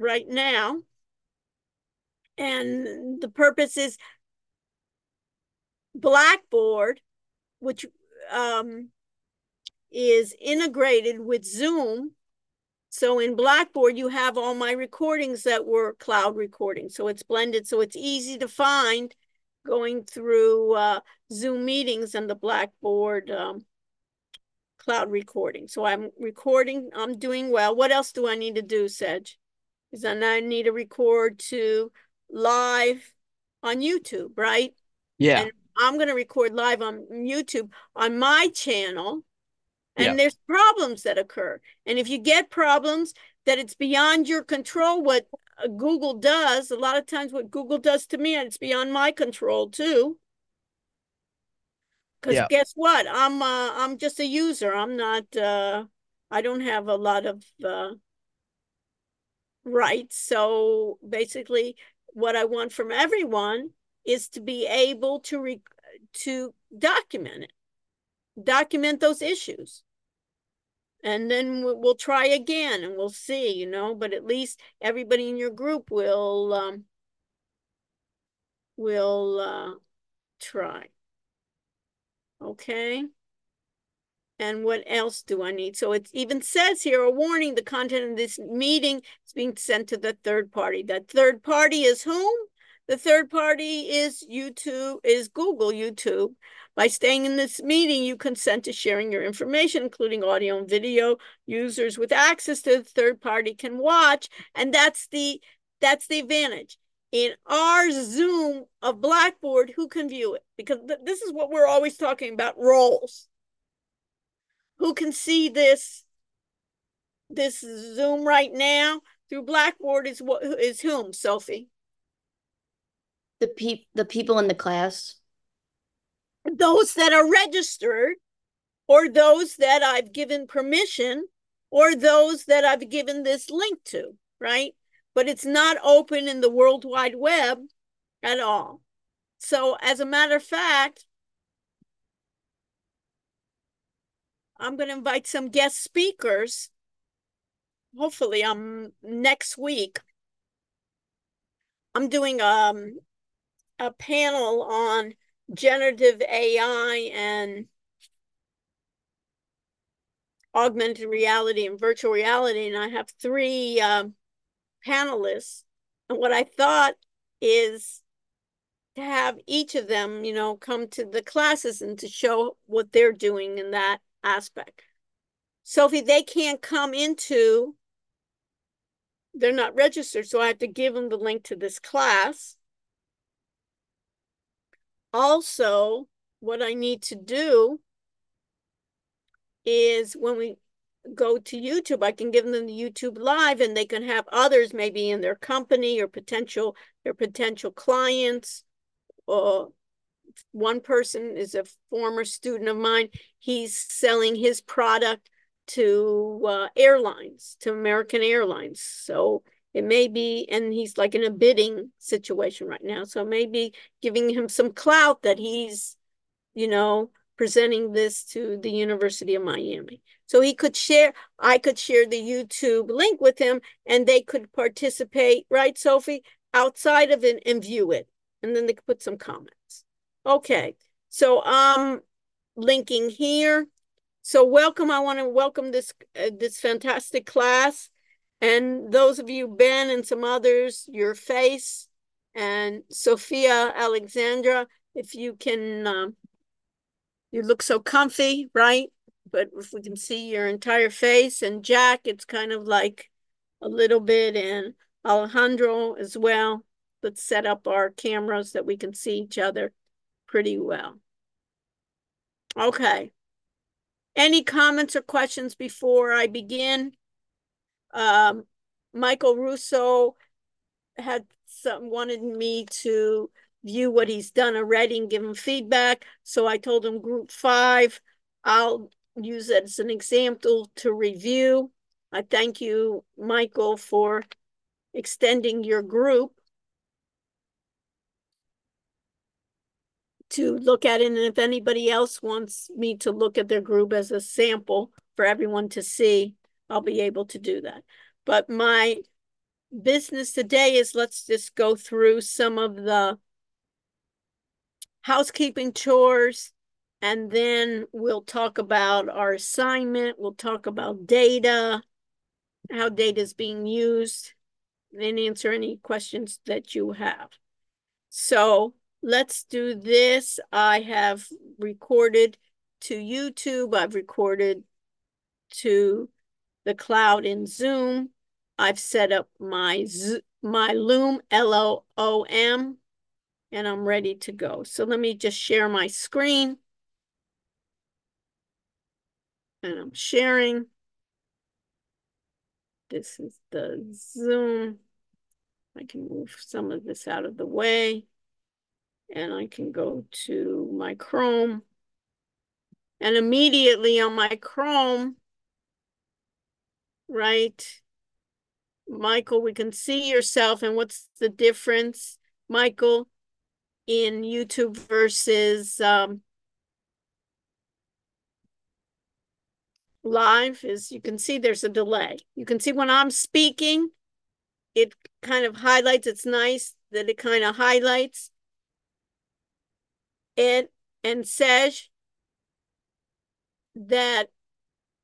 right now. And the purpose is Blackboard, which um, is integrated with Zoom. So in Blackboard, you have all my recordings that were cloud recordings. So it's blended. So it's easy to find going through uh, Zoom meetings and the Blackboard um, cloud recording. So I'm recording, I'm doing well. What else do I need to do, Sedge? Is then I need to record to live on YouTube, right? Yeah. And I'm going to record live on YouTube on my channel. And Yeah. there's problems that occur. And if you get problems that it's beyond your control, what uh, Google does, a lot of times what Google does to me, and it's beyond my control too. Because Yeah. guess what? I'm uh, I'm just a user. I'm not uh, I don't have a lot of uh, rights. So basically, what I want from everyone is to be able to re- to document it, document those issues, and then we'll try again and we'll see. You know, but at least everybody in your group will um, will uh, try. Okay. And what else do I need? So it even says here a warning the content of this meeting is being sent to the third party. That third party is whom? The third party is YouTube, is Google YouTube. By staying in this meeting, you consent to sharing your information, including audio and video. Users with access to the third party can watch, and that's the that's the advantage. In our Zoom of Blackboard, who can view it? Because th this is what we're always talking about, roles who can see this this Zoom right now through Blackboard is what is whom, Sophie? The peop the people in the class. Those that are registered, or those that I've given permission, or those that I've given this link to, right? But it's not open in the World Wide Web at all. So, as a matter of fact, I'm going to invite some guest speakers. Hopefully, um, next week. I'm doing um a panel on generative AI and augmented reality and virtual reality, and I have three um, panelists. And what I thought is to have each of them, you know, come to the classes and to show what they're doing in that aspect. Sophie, they can't come into, they're not registered, so I have to give them the link to this class. Also, what I need to do is when we go to YouTube, I can give them the YouTube live and they can have others maybe in their company or potential their potential clients or one person is a former student of mine. He's selling his product to uh, airlines, to American Airlines. So it may be, and he's like in a bidding situation right now. So maybe giving him some clout that he's, you know, presenting this to the University of Miami. So he could share, I could share the YouTube link with him and they could participate, right, Sophie, outside of it and view it. And then they could put some comments. Okay, so I'm linking here. So welcome, I want to welcome this uh, this fantastic class. And those of you, Ben and some others, your face and Sophia Alexandra, if you can, um, you look so comfy, right? But if we can see your entire face and Jack, it's kind of like a little bit and Alejandro as well. Let's set up our cameras that we can see each other pretty well. Okay. Any comments or questions before I begin? Um, Michael Russo had some wanted me to view what he's done already and give him feedback. So I told him group five, I'll use it as an example to review. I thank you, Michael, for extending your group to look at it. And if anybody else wants me to look at their group as a sample for everyone to see, I'll be able to do that. But my business today is let's just go through some of the housekeeping chores and then we'll talk about our assignment. We'll talk about data, how data is being used, and answer any questions that you have. So let's do this. I have recorded to YouTube. I've recorded to the cloud in Zoom. I've set up my my Loom, L-O-O-M, and I'm ready to go. So let me just share my screen. And I'm sharing. This is the Zoom. I can move some of this out of the way. And I can go to my Chrome. And immediately on my Chrome, right, Michael, we can see yourself. And what's the difference, Michael, in YouTube versus um, live is you can see there's a delay. You can see when I'm speaking, it kind of highlights. It's nice that it kind of highlights it and says that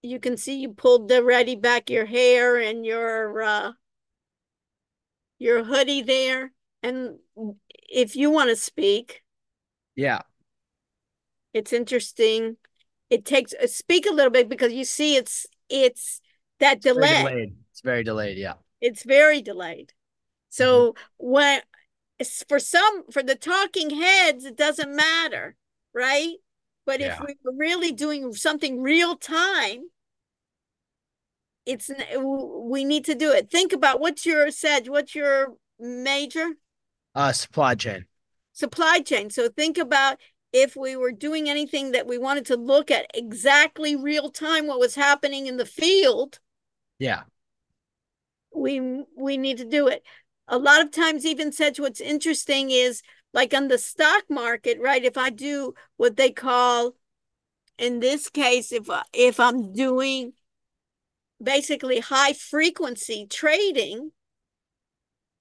you can see you pulled the ready back your hair and your uh, your hoodie there. And if you want to speak, yeah, it's interesting it takes uh, speak a little bit because you see it's it's that it's delay. It's very delayed. Yeah. It's very delayed. So mm-hmm. when for some for the talking heads, it doesn't matter, right? But yeah. if we are really doing something real time, it's we need to do it. Think about what's your said. What's your major? Uh, supply chain. Supply chain. So think about if we were doing anything that we wanted to look at exactly real time what was happening in the field yeah we we need to do it a lot of times even said what's interesting is like on the stock market right if i do what they call in this case if if i'm doing basically high frequency trading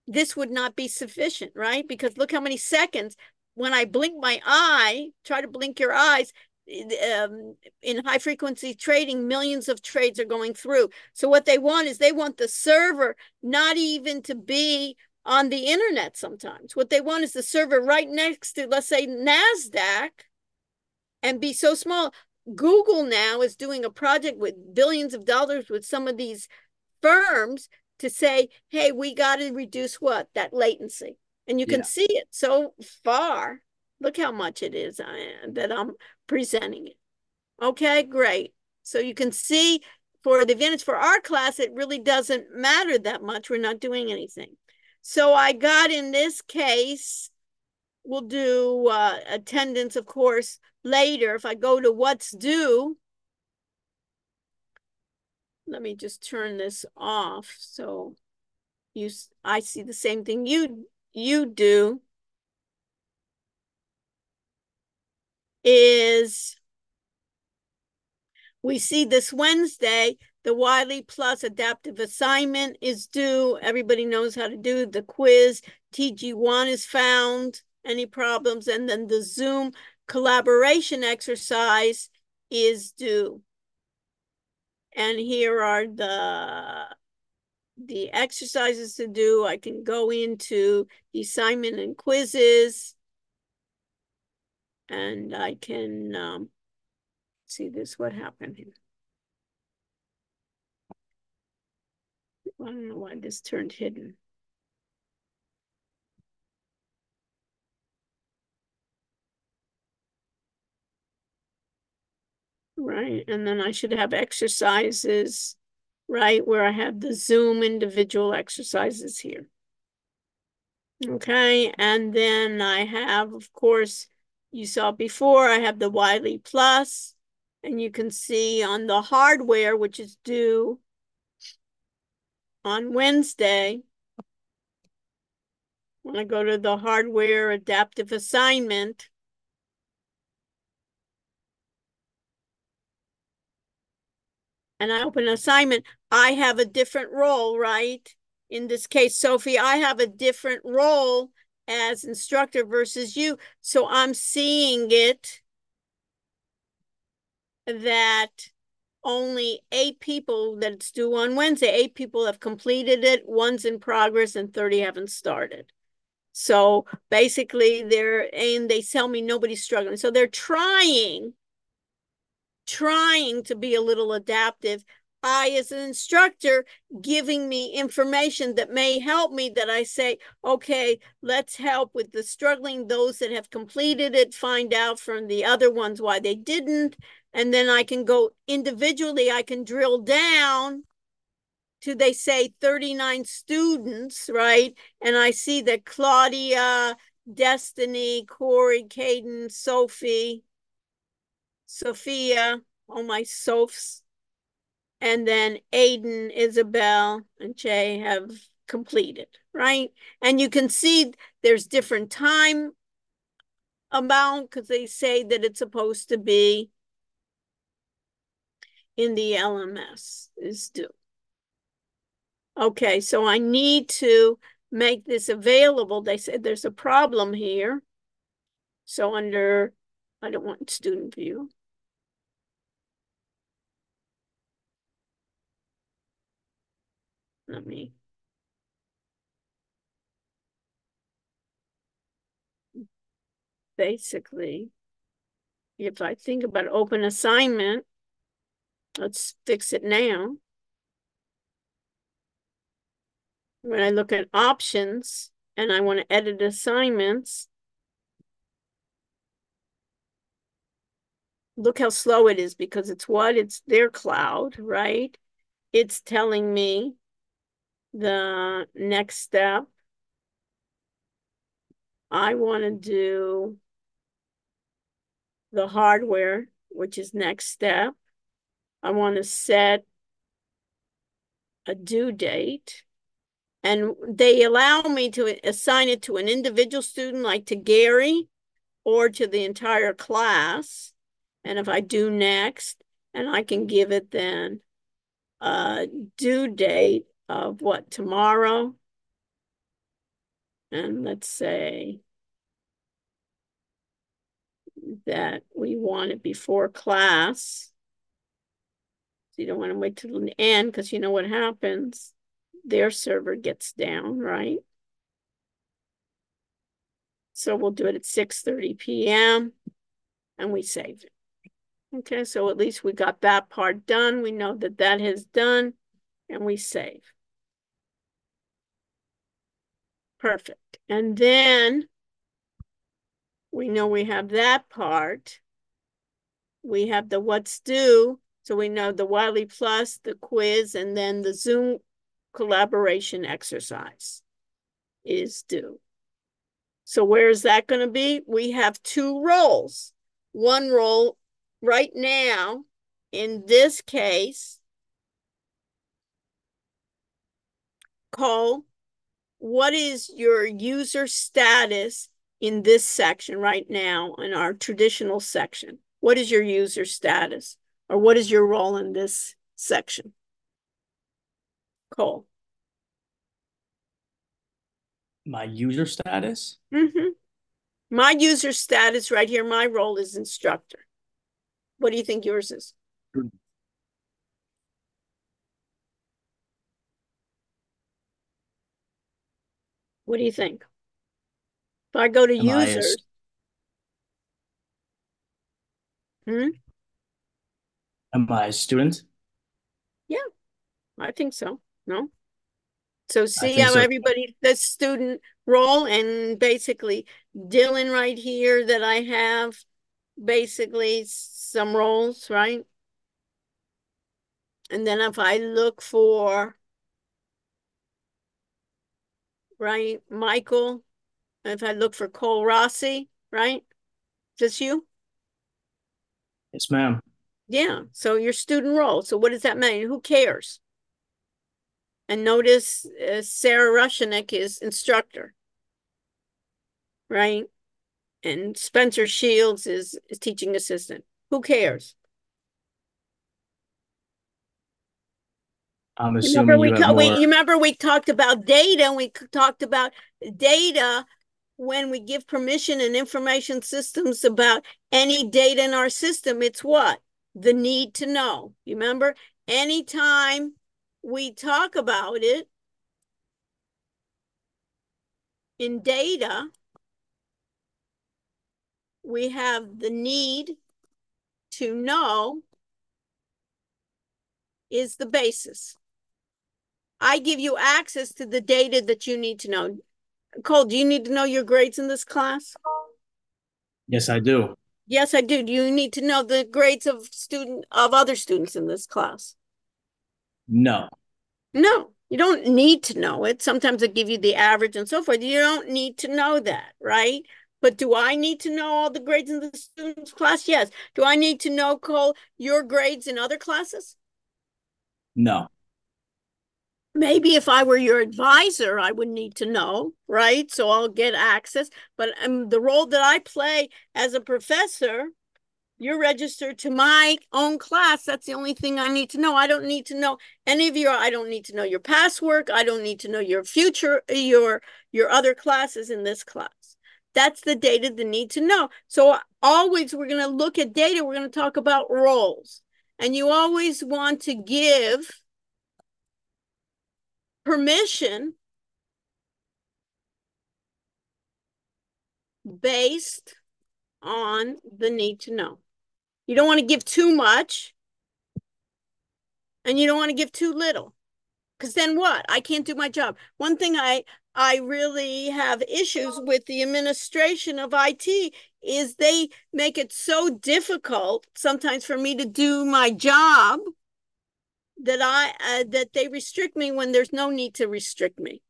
this would not be sufficient right? Because look how many seconds when I blink my eye, try to blink your eyes, um, in high frequency trading, millions of trades are going through. So what they want is they want the server not even to be on the internet sometimes. What they want is the server right next to, let's say, NASDAQ and be so small. Google now is doing a project with billions of dollars with some of these firms to say, hey, we got to reduce what? That latency and you can yeah. see it so far. Look how much it is uh, that I'm presenting it. Okay, great. So you can see for the advantage for our class, it really doesn't matter that much. We're not doing anything. So I got in this case, we'll do uh, attendance, of course, later. If I go to what's due, let me just turn this off. So you, I see the same thing you you do is we see this Wednesday, the Wiley Plus adaptive assignment is due. Everybody knows how to do the quiz. TG1 is found, any problems, and then the Zoom collaboration exercise is due. And here are the the exercises to do. I can go into the assignment and quizzes. And I can um, see this, what happened here. I don't know why this turned hidden. Right, and then I should have exercises right? Where I have the Zoom individual exercises here. Okay, and then I have, of course, you saw before, I have the Wiley Plus, and you can see on the hardware, which is due on Wednesday, when I go to the hardware adaptive assignment, and I open an assignment, I have a different role, right? in this case, Sophie, I have a different role as instructor versus you. So I'm seeing it that only eight people that it's due on Wednesday, eight people have completed it, one's in progress, and 30 haven't started. So basically, they're and they tell me nobody's struggling. So they're trying, trying to be a little adaptive. I, as an instructor, giving me information that may help me that I say, okay, let's help with the struggling, those that have completed it, find out from the other ones why they didn't. And then I can go individually, I can drill down to they say 39 students, right? And I see that Claudia, Destiny, Corey, Caden, Sophie, Sophia, all my Sophs, and then Aiden, Isabel, and Jay have completed, right? And you can see there's different time amount because they say that it's supposed to be in the LMS is due. Okay, so I need to make this available. They said there's a problem here. So under, I don't want student view. Me. Basically, if I think about open assignment, let's fix it now. when I look at options and I want to edit assignments, look how slow it is because it's what? It's their cloud, right? It's telling me the next step. I want to do the hardware, which is next step. I want to set a due date. And they allow me to assign it to an individual student, like to Gary, or to the entire class. And if I do next, and I can give it then a due date of what, tomorrow? And let's say that we want it before class. So you don't want to wait till the end because you know what happens their server gets down, right? So we'll do it at 6.30 p.m. and we save it. Okay, so at least we got that part done. We know that that has done and we save. Perfect. And then we know we have that part. We have the what's due. So we know the Wiley Plus, the quiz, and then the Zoom collaboration exercise is due. So where is that going to be? We have two roles. One role right now, in this case, call what is your user status in this section right now in our traditional section? What is your user status or what is your role in this section? Cole. My user status? Mm-hmm. My user status right here, my role is instructor. What do you think yours is? What do you think? If I go to Am I users, hmm? Am I a student? Yeah, I think so. No? So see how so. everybody, the student role and basically Dylan right here that I have basically some roles, right? And then if I look for, right, Michael, if I look for Cole Rossi, right? Just you? Yes, ma'am. Yeah. So your student role. So what does that mean? Who cares? And notice uh, Sarah Rushanek is instructor, right? And Spencer Shields is, is teaching assistant. Who cares? I'm Remember we, you have we, you remember we talked about data and we talked about data when we give permission and information systems about any data in our system, it's what? The need to know. You remember? Anytime we talk about it in data, we have the need to know is the basis. I give you access to the data that you need to know. Cole, do you need to know your grades in this class? Yes, I do. Yes, I do. Do you need to know the grades of student of other students in this class? No. No, you don't need to know it. Sometimes I give you the average and so forth. You don't need to know that, right? But do I need to know all the grades in the student's class? Yes. Do I need to know, Cole, your grades in other classes? No. Maybe if I were your advisor, I would need to know, right? So I'll get access. But um, the role that I play as a professor, you're registered to my own class. That's the only thing I need to know. I don't need to know any of your. I don't need to know your past work. I don't need to know your future, your your other classes in this class. That's the data they need to know. So always we're going to look at data. We're going to talk about roles, and you always want to give permission based on the need to know. You don't want to give too much and you don't want to give too little. Because then what? I can't do my job. One thing I I really have issues with the administration of IT is they make it so difficult sometimes for me to do my job that I uh, that they restrict me when there's no need to restrict me.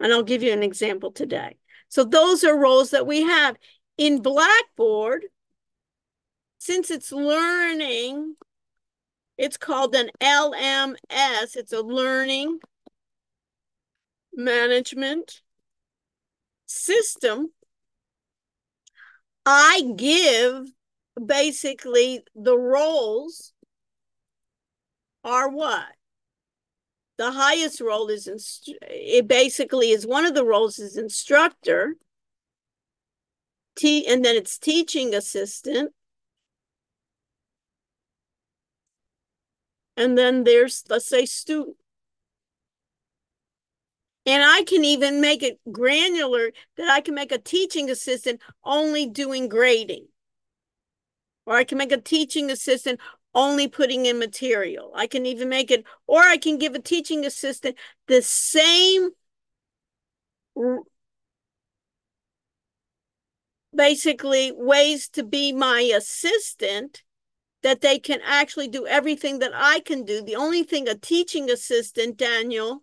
And I'll give you an example today. So those are roles that we have in Blackboard. Since it's learning, it's called an LMS. It's a learning management system. I give basically the roles are what? The highest role is inst- it basically is one of the roles is instructor. T and then it's teaching assistant. And then there's let's say student. And I can even make it granular that I can make a teaching assistant only doing grading. Or I can make a teaching assistant only putting in material. I can even make it, or I can give a teaching assistant the same basically ways to be my assistant that they can actually do everything that I can do. The only thing a teaching assistant, Daniel,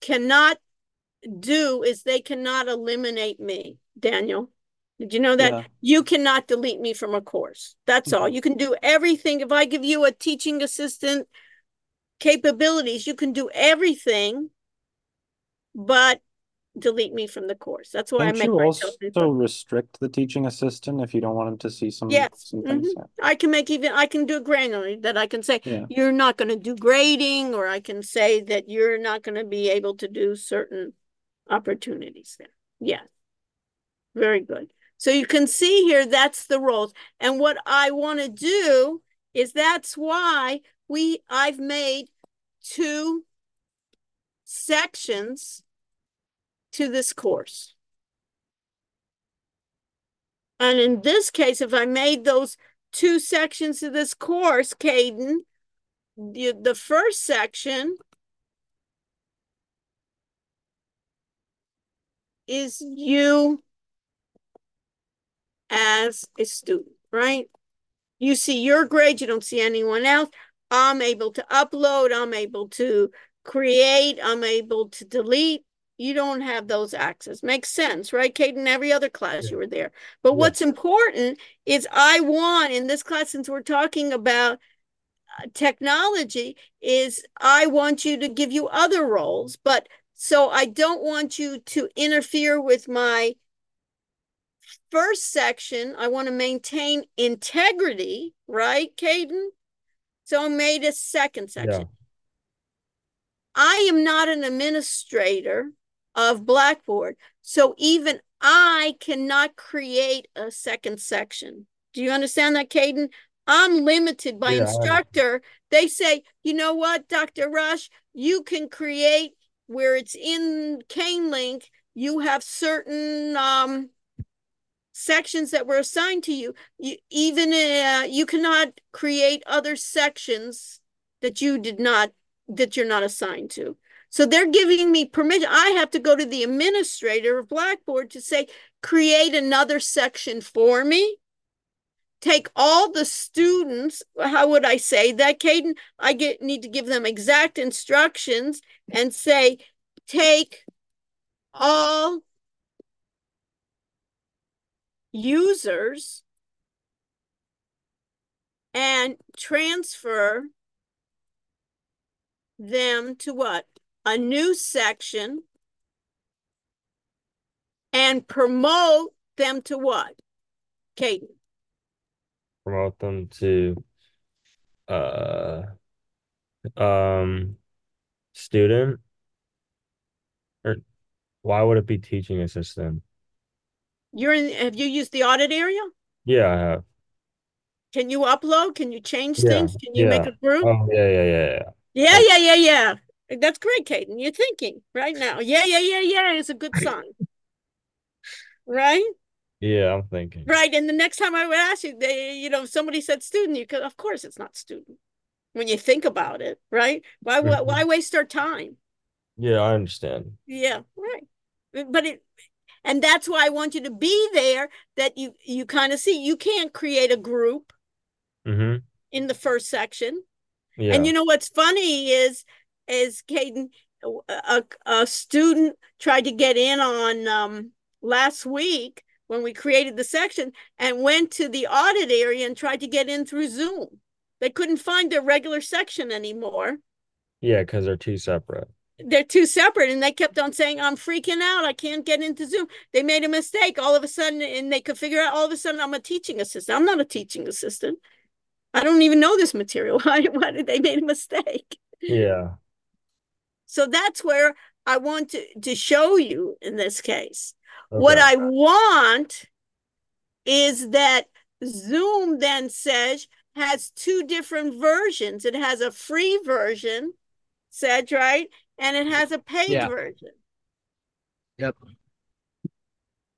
cannot do is they cannot eliminate me, Daniel. Did you know that? Yeah. You cannot delete me from a course. That's all. You can do everything. If I give you a teaching assistant capabilities, you can do everything but delete me from the course. That's why I make you myself also restrict the teaching assistant if you don't want him to see some Yes, mm-hmm. things? I can make even I can do granular that I can say Yeah. you're not going to do grading or I can say that you're not going to be able to do certain opportunities there. Yeah. Very good. So you can see here that's the roles. And what I want to do is that's why we I've made two sections to this course. And in this case, if I made those two sections of this course, Caden, the, the first section is you as a student, right? You see your grade, you don't see anyone else. I'm able to upload, I'm able to create, I'm able to delete. You don't have those access. Makes sense, right, Caden? Every other class Yeah. you were there. But Yeah. what's important is I want in this class, since we're talking about uh, technology, is I want you to give you other roles. But so I don't want you to interfere with my first section. I want to maintain integrity, right, Caden? So I made a second section. I am not an administrator of Blackboard. So even I cannot create a second section. Do you understand that, Caden? I'm limited by Yeah, instructor. They say, you know what, Dr. Rush, you can create where it's in Cane Link, you have certain um sections that were assigned to you. You even uh, you cannot create other sections that you did not that you're not assigned to. So they're giving me permission. I have to go to the administrator of Blackboard to say, create another section for me. Take all the students, how would I say that, Caden? I get need to give them exact instructions and say, take all users and transfer them to what? A new section and promote them to what? Caden. Promote them to uh um student or why would it be teaching assistant? You're in, have you used the audit area? Yeah, I have. Can you upload? Can you change Yeah, things? Can you make a group? Oh yeah, yeah, yeah, yeah. Yeah, yeah, yeah, yeah. That's great, Caden. You're thinking right now. Yeah, yeah, yeah, yeah is a good song. Right? Yeah, I'm thinking. Right. And the next time I would ask you, they, you know, if somebody said student, you could, of course, it's not student when you think about it, right? Why, why, Mhm. why waste our time? Yeah, I understand. Yeah, right. But it, and that's why I want you to be there that you, you kind of see, you can't create a group Mm-hmm. in the first section. Yeah. And you know what's funny is, is Caden, a, a student tried to get in on um, last week when we created the section and went to the audit area and tried to get in through Zoom. They couldn't find their regular section anymore. Yeah, because they're two separate. They're two separate, and they kept on saying, I'm freaking out. I can't get into Zoom. They made a mistake all of a sudden, and they could figure out all of a sudden I'm a teaching assistant. I'm not a teaching assistant. I don't even know this material. Why, why did they make a mistake? Yeah. So that's where I want to, to show you in this case. What I want is that Zoom then says has two different versions. It has a free version, said right, and it has a paid Yeah. version. Yep.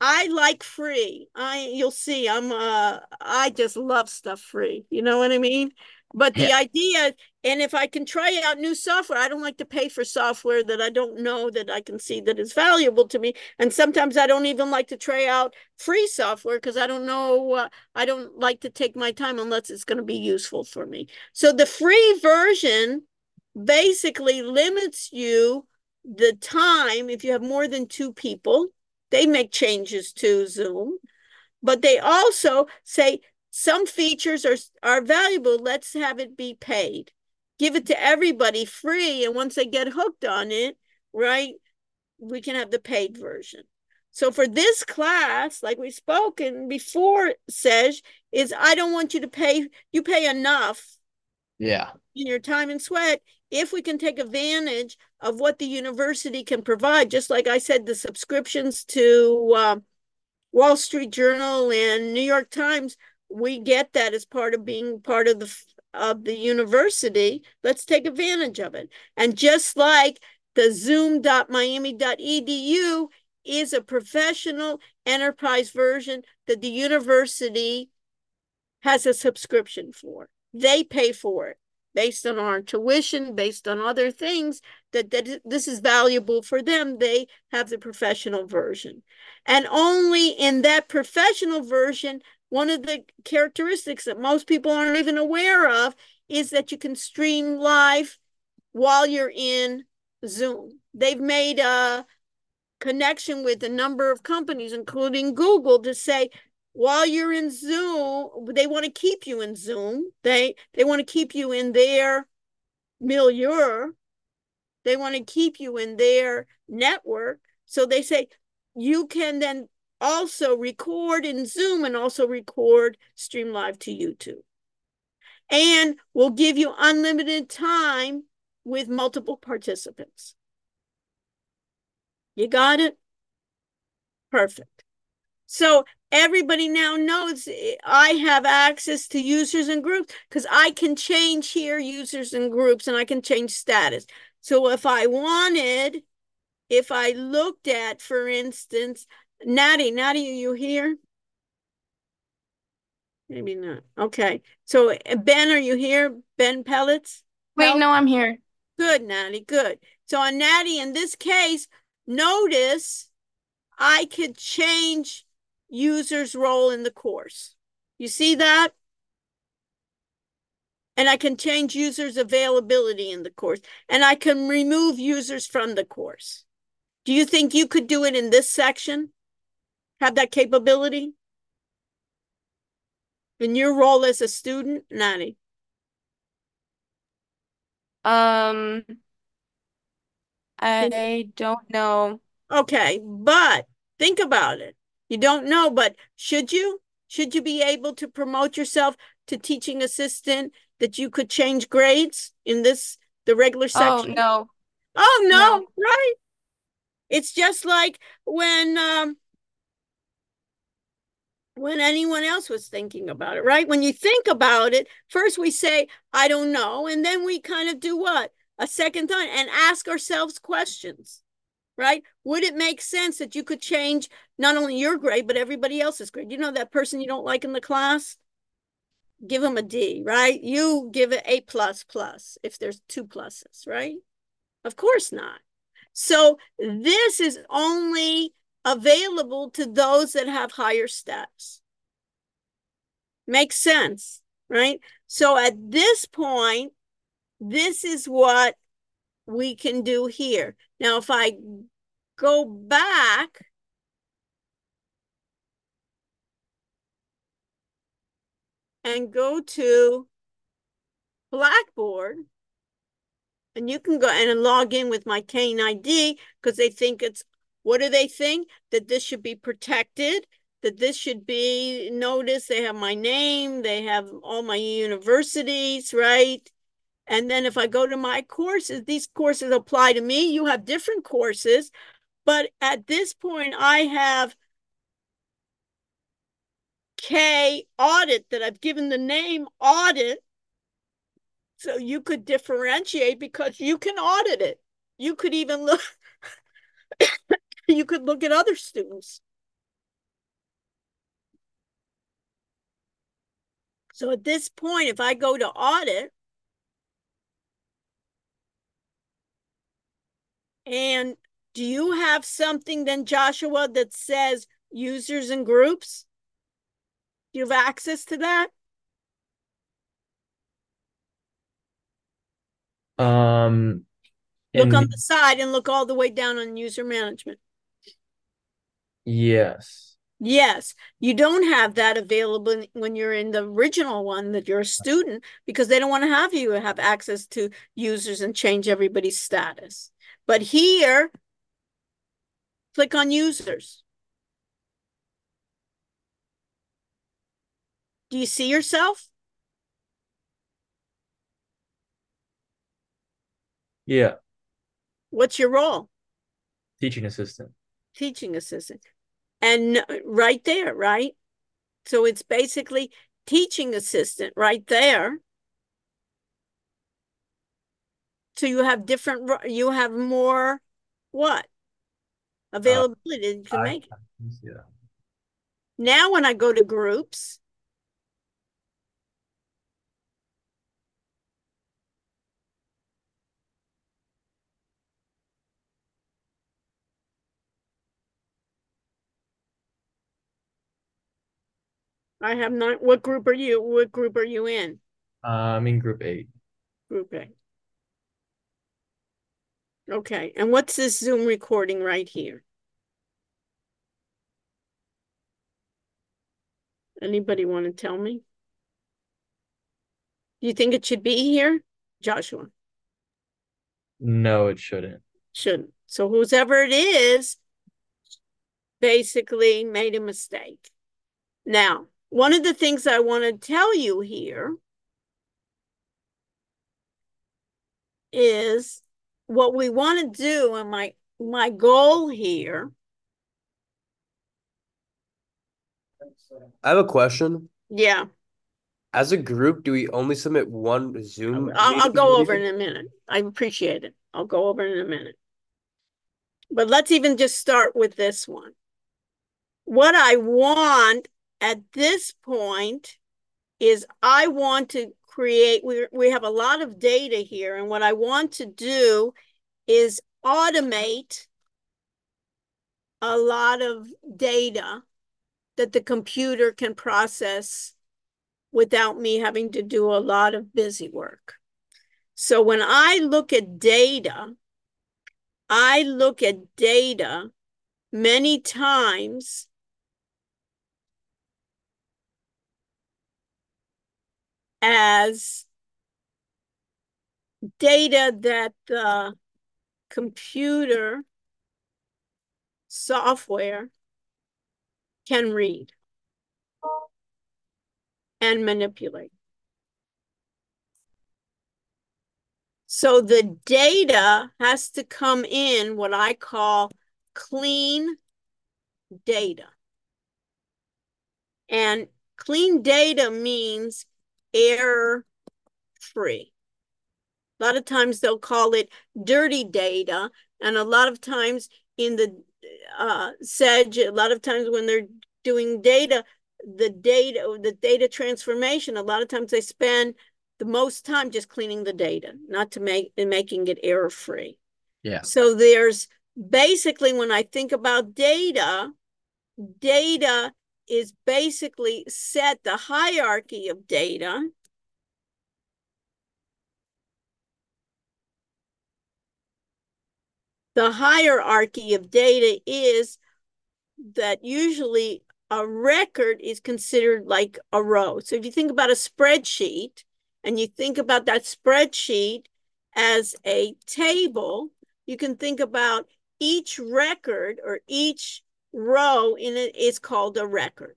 I like free. I you'll see I'm uh I just love stuff free. You know what I mean? But the Yeah. idea and if I can try out new software, I don't like to pay for software that I don't know that I can see that is valuable to me. And sometimes I don't even like to try out free software because I don't know uh, I don't like to take my time unless it's going to be useful for me. So the free version basically limits you the time if you have more than two people they make changes to Zoom, but they also say some features are are valuable. Let's have it be paid. Give it to everybody free, and once they get hooked on it, right, we can have the paid version. So for this class, like we've spoken before, says is I don't want you to pay. You pay enough Yeah. in your time and sweat if we can take advantage of what the university can provide just like i said the subscriptions to uh, wall street journal and new york times we get that as part of being part of the of the university. Let's take advantage of it. And just like the zoom.miami.edu is a professional enterprise version that the university has a subscription for. They pay for it based on our tuition, based on other things, that, that this is valuable for them. They have the professional version. And only in that professional version, one of the characteristics that most people aren't even aware of is that you can stream live while you're in Zoom. They've made a connection with a number of companies, including Google, to say, while you're in Zoom, they want to keep you in Zoom. They they want to keep you in their milieu. They want to keep you in their network. So they say you can then also record in Zoom and also record stream live to YouTube. And we'll give you unlimited time with multiple participants. You got it? Perfect. So everybody now knows eh, I have access to users and groups because I can change here users and groups and I can change status. So if I wanted, if I looked at, for instance, Natty, Natty, are you here? Maybe not. Okay. So uh, Ben, are you here? Ben Pellets? Wait, no, I'm here. Good, Natty, good. So on Natty, in this case, notice I could change user's role in the course. You see that? And I can change users' availability in the course. And I can remove users from the course. Do you think you could do it in this section? Have that capability? In your role as a student, Natty? Um, I don't know. Okay, but think about it. You don't know, but should you? Should you be able to promote yourself to teaching assistant that you could change grades in this, the regular section? Oh, no. Oh, no, No. right? It's just like when, um, when anyone else was thinking about it, right? When you think about it, first we say, I don't know, and then we kind of do what? A second time and ask ourselves questions, right? Would it make sense that you could change not only your grade, but everybody else's grade? You know that person you don't like in the class? Give them a D, right? You give it A plus plus if there's two pluses, right? Of course not. So this is only available to those that have higher status. Makes sense, right? So at this point, this is what we can do here. Now, if I go back, and go to Blackboard, and you can go and log in with my Cane ID because they think it's what do they think? That this should be protected, that this should be noticed they have my name, they have all my universities, right? And then if I go to my courses, these courses apply to me. You have different courses, but at this point, I have K audit that I've given the name audit. So you could differentiate because you can audit it. You could even look, you could look at other students. So at this point, if I go to audit, and do you have something then, Joshua, that says users and groups? Do you have access to that? Um, Look on the side and look all the way down on user management. yes. Yes, you don't have that available when you're in the original one that you're a student because they don't want to have you have access to users and change everybody's status. But here, click on users. Do you see yourself? Yeah. What's your role? Teaching assistant. Teaching assistant. And right there, right? So it's basically teaching assistant right there. So you have different, you have more what? Availability that you can I- make. Yeah. Now, when I go to groups, I have not, what group are you, what group are you in? Uh, I'm in group eight. Group A. Okay, and what's this Zoom recording right here? Anybody want to tell me? Do you think it should be here? Joshua, No, it shouldn't. shouldn't. So whoever it is basically made a mistake. Now, one of the things I want to tell you here is what we want to do and my my goal here. I have a question. Yeah, As a group, do we only submit one Zoom? I'll, I'll go over in a minute. I appreciate it. I'll go over in a minute. But let's even just start with this one. What I want at this point is I want to create, we, we have a lot of data here, and what I want to do is automate a lot of data that the computer can process without me having to do a lot of busy work. So when I look at data, I look at data many times as data that the computer software can read and manipulate. So the data has to come in what I call clean data. And clean data means error free. A lot of times they'll call it dirty data. And a lot of times in the uh, Sedge, a lot of times when they're doing data, the data, the data transformation, a lot of times they spend the most time just cleaning the data, not to make and making it error free. Yeah. So there's basically when I think about data, data is basically set the hierarchy of data. The hierarchy of data is that usually a record is considered like a row. So if you think about a spreadsheet and you think about that spreadsheet as a table, you can think about each record or each row in it is called a record.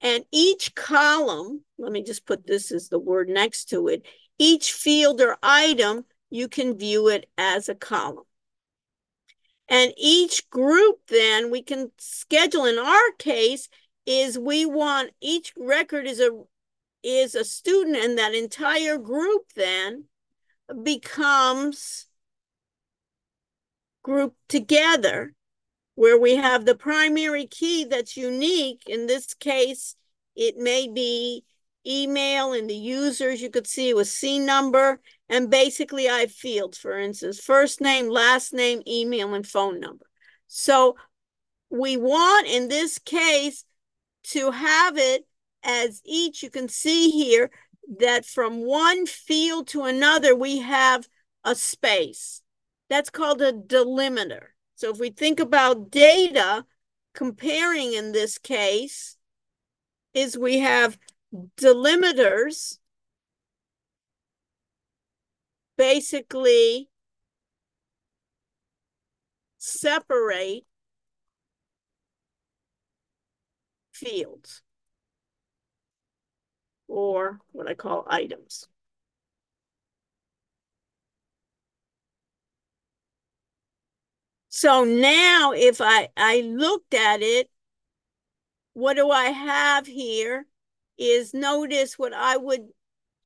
And each column, let me just put this as the word next to it, each field or item, you can view it as a column. And each group then we can schedule in our case is we want each record is a is a student and that entire group then becomes grouped together where we have the primary key that's unique. In this case, it may be email and the users. You could see it was C number. And basically, I have fields, for instance, first name, last name, email, and phone number. So we want, in this case, to have it as each, you can see here that from one field to another, we have a space. That's called a delimiter. So if we think about data, comparing in this case, is we have delimiters basically separate fields or what I call items. So now if I, I looked at it, what do I have here is notice what I would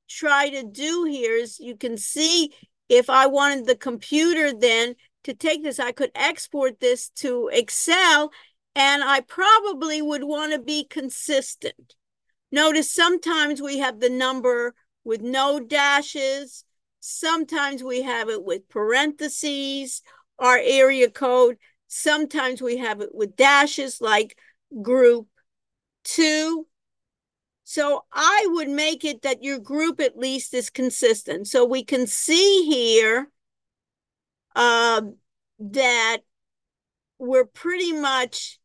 try to do here is you can see if I wanted the computer then to take this, I could export this to Excel and I probably would want to be consistent. Notice sometimes we have the number with no dashes. Sometimes we have it with parentheses, our area code. Sometimes we have it with dashes like group two. So I would make it that your group at least is consistent. So we can see here uh, that we're pretty much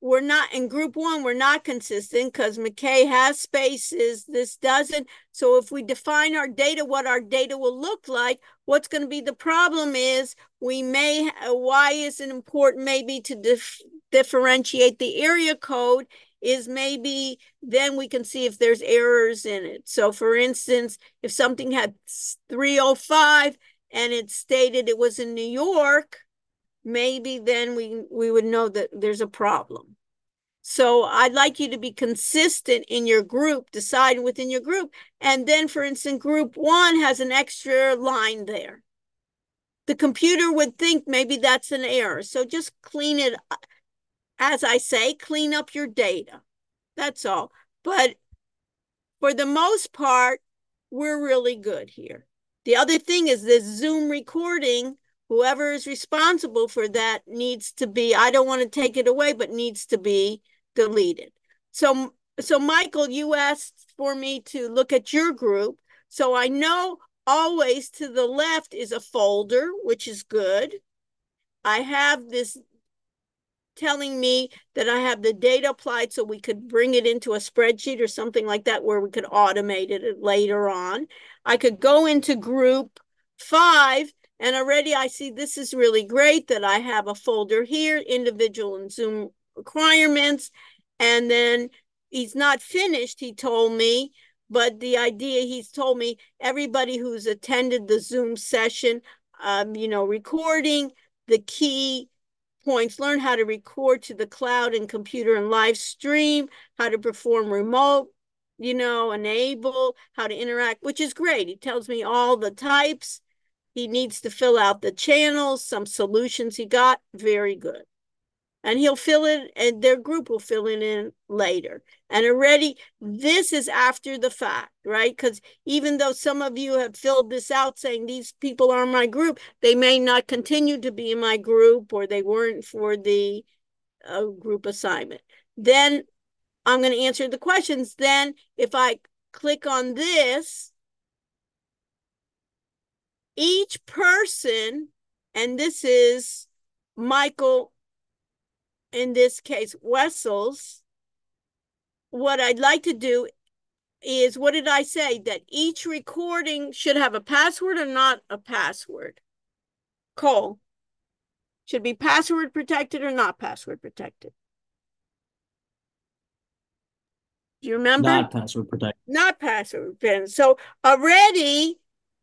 we're not in group one, we're not consistent because McKay has spaces, this doesn't. So if we define our data, what our data will look like, what's going to be the problem is we may, why is it important maybe to dif differentiate the area code is maybe then we can see if there's errors in it. So for instance, if something had 305 and it stated it was in New York, maybe then we we would know that there's a problem. So I'd like you to be consistent in your group, decide within your group. And then, for instance, group one has an extra line there. The computer would think maybe that's an error. So just clean it, as I say, clean up your data. That's all. But for the most part, we're really good here. The other thing is this Zoom recording, whoever is responsible for that needs to be, I don't want to take it away, but needs to be deleted. So, so Michael, you asked for me to look at your group. So I know always to the left is a folder, which is good. I have this telling me that I have the data applied so we could bring it into a spreadsheet or something like that where we could automate it later on. I could go into group five and already I see this is really great that I have a folder here, individual and Zoom requirements. And then he's not finished, he told me, but the idea he's told me everybody who's attended the Zoom session, um, you know, recording the key points, learn how to record to the cloud and computer and live stream, how to perform remote, you know, enable, how to interact, which is great. He tells me all the types. He needs to fill out the channels, some solutions he got. Very good. And he'll fill it and their group will fill it in later. And already this is after the fact right? Because even though some of you have filled this out saying these people are my group they may not continue to be in my group or they weren't for the uh, group assignment. Then i'm going to answer the questions. Then if i click on this each person and this is michael in this case, Wessels, what I'd like to do is, what did I say? That each recording should have a password or not a password? Cole, should be password protected or not password protected? Do you remember? Not password protected. Not password protected. So already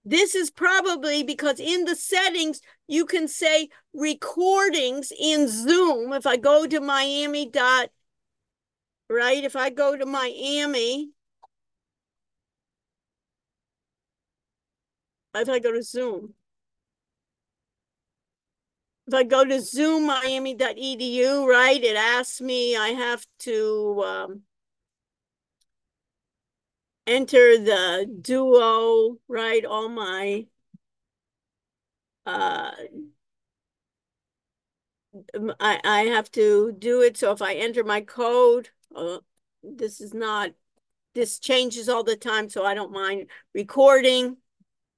this is probably because in the settings, you can say recordings in Zoom. If I go to Miami dot, right? If I go to Miami, if I go to Zoom, if I go to Zoom Miami.edu, right, it asks me, I have to um, enter the duo, right? All my uh I I have to do it. So if I enter my code, uh, this is not this changes all the time, so I don't mind recording.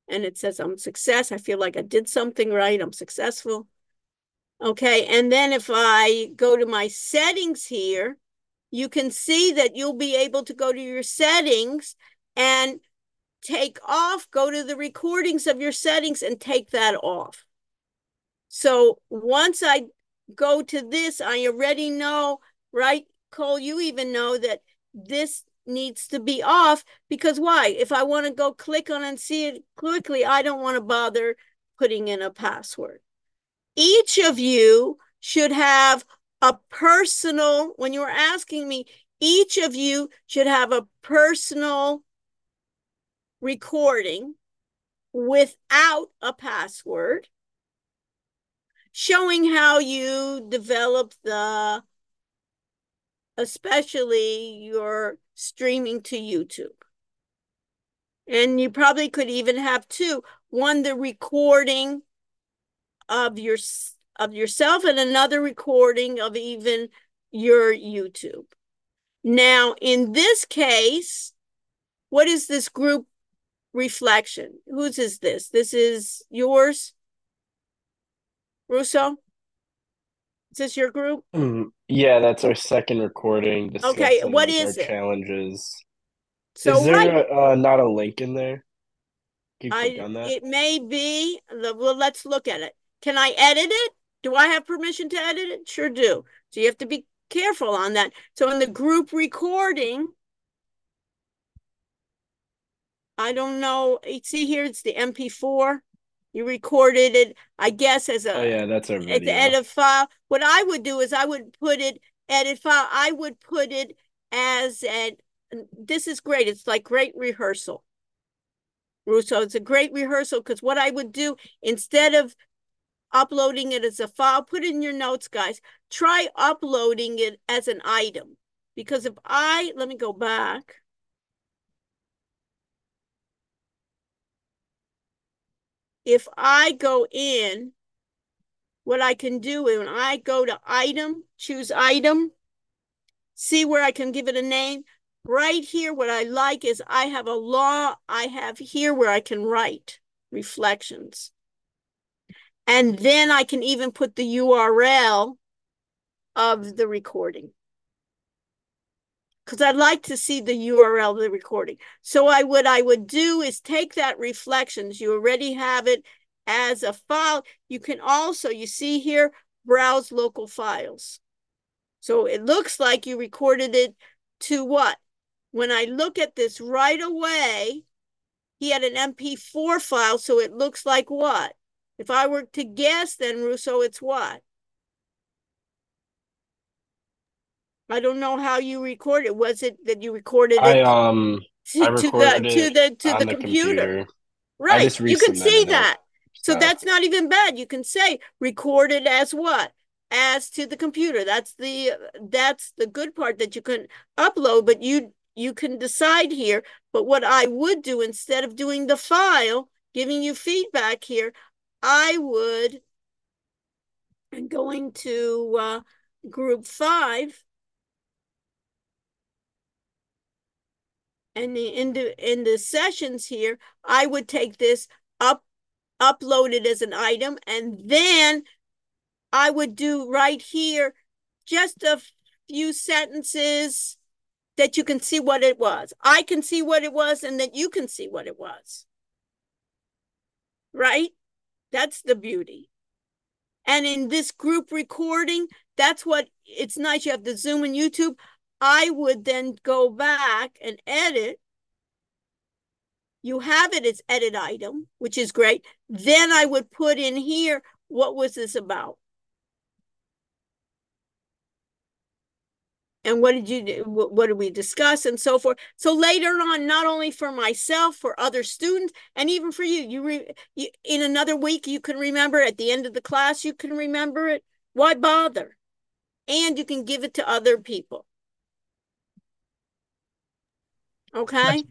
And it says I'm success. I feel like I did something right. I'm successful. Okay, and then if I go to my settings here, you can see that you'll be able to go to your settings and take off, go to the recordings of your settings and take that off. So once I go to this, I already know, right, Cole, you even know that this needs to be off because why? If I want to go click on and see it quickly, I don't want to bother putting in a password. Each of you should have a personal, when you're asking me, each of you should have a personal recording without a password showing how you develop the especially your streaming to YouTube. And you probably could even have two, one the recording of your of yourself and another recording of even your YouTube. Now, in this case, what is this group reflection? Whose is this? This is yours, Russo? Is this your group? Mm, yeah, that's our second recording. Okay, what is it? Challenges. So is there a, uh, not a link in there? Can you I on that? it may be the well, let's look at it. Can I edit it? Do I have permission to edit it? Sure do. So you have to be careful on that. So in the group recording, I don't know, eh, see here, it's the MP4. You recorded it, I guess, as a Oh yeah, that's our video. the edit file. What I would do is I would put it edit file. I would put it as an. This is great. It's like great rehearsal. Russo, it's a great rehearsal because what I would do instead of uploading it as a file, put it in your notes, guys. Try uploading it as an item because if I let me go back. If I go in what I can do when I go to item, choose item, see where I can give it a name. Right here, what I like is I have a law, I have here where I can write reflections. And then I can even put the URL of the recording. Because I'd like to see the URL of the recording. So I what I would do is take that reflections. You already have it as a file. You can also, you see here, browse local files. So it looks like you recorded it to what? When I look at this right away, he had an MP4 file, so it looks like what? If I were to guess, then Russo, it's what? I don't know how you recorded. It was it that you recorded I it um to, I to the recorded to the to the, the computer? computer. Right. You can see that. So so- that's not even bad. You can say recorded as what? As to the computer. That's the that's the good part that you can upload, but you you can decide here. But what I would do instead of doing the file, giving you feedback here, I would and going to uh, group five. And the in the in the sessions here, I would take this up, upload it as an item, and then I would do right here just a few sentences that you can see what it was. I can see what it was, and that you can see what it was. Right? That's the beauty. And in this group recording, that's what it's nice. You have the Zoom and YouTube. I would then go back and edit. You have it as edit item, which is great. Then I would put in here, what was this about? And what did you do? What, what did we discuss and so forth? So later on, not only for myself, for other students, and even for you, you, re, you in another week, you can remember at the end of the class, you can remember it. Why bother? And you can give it to other people. Okay.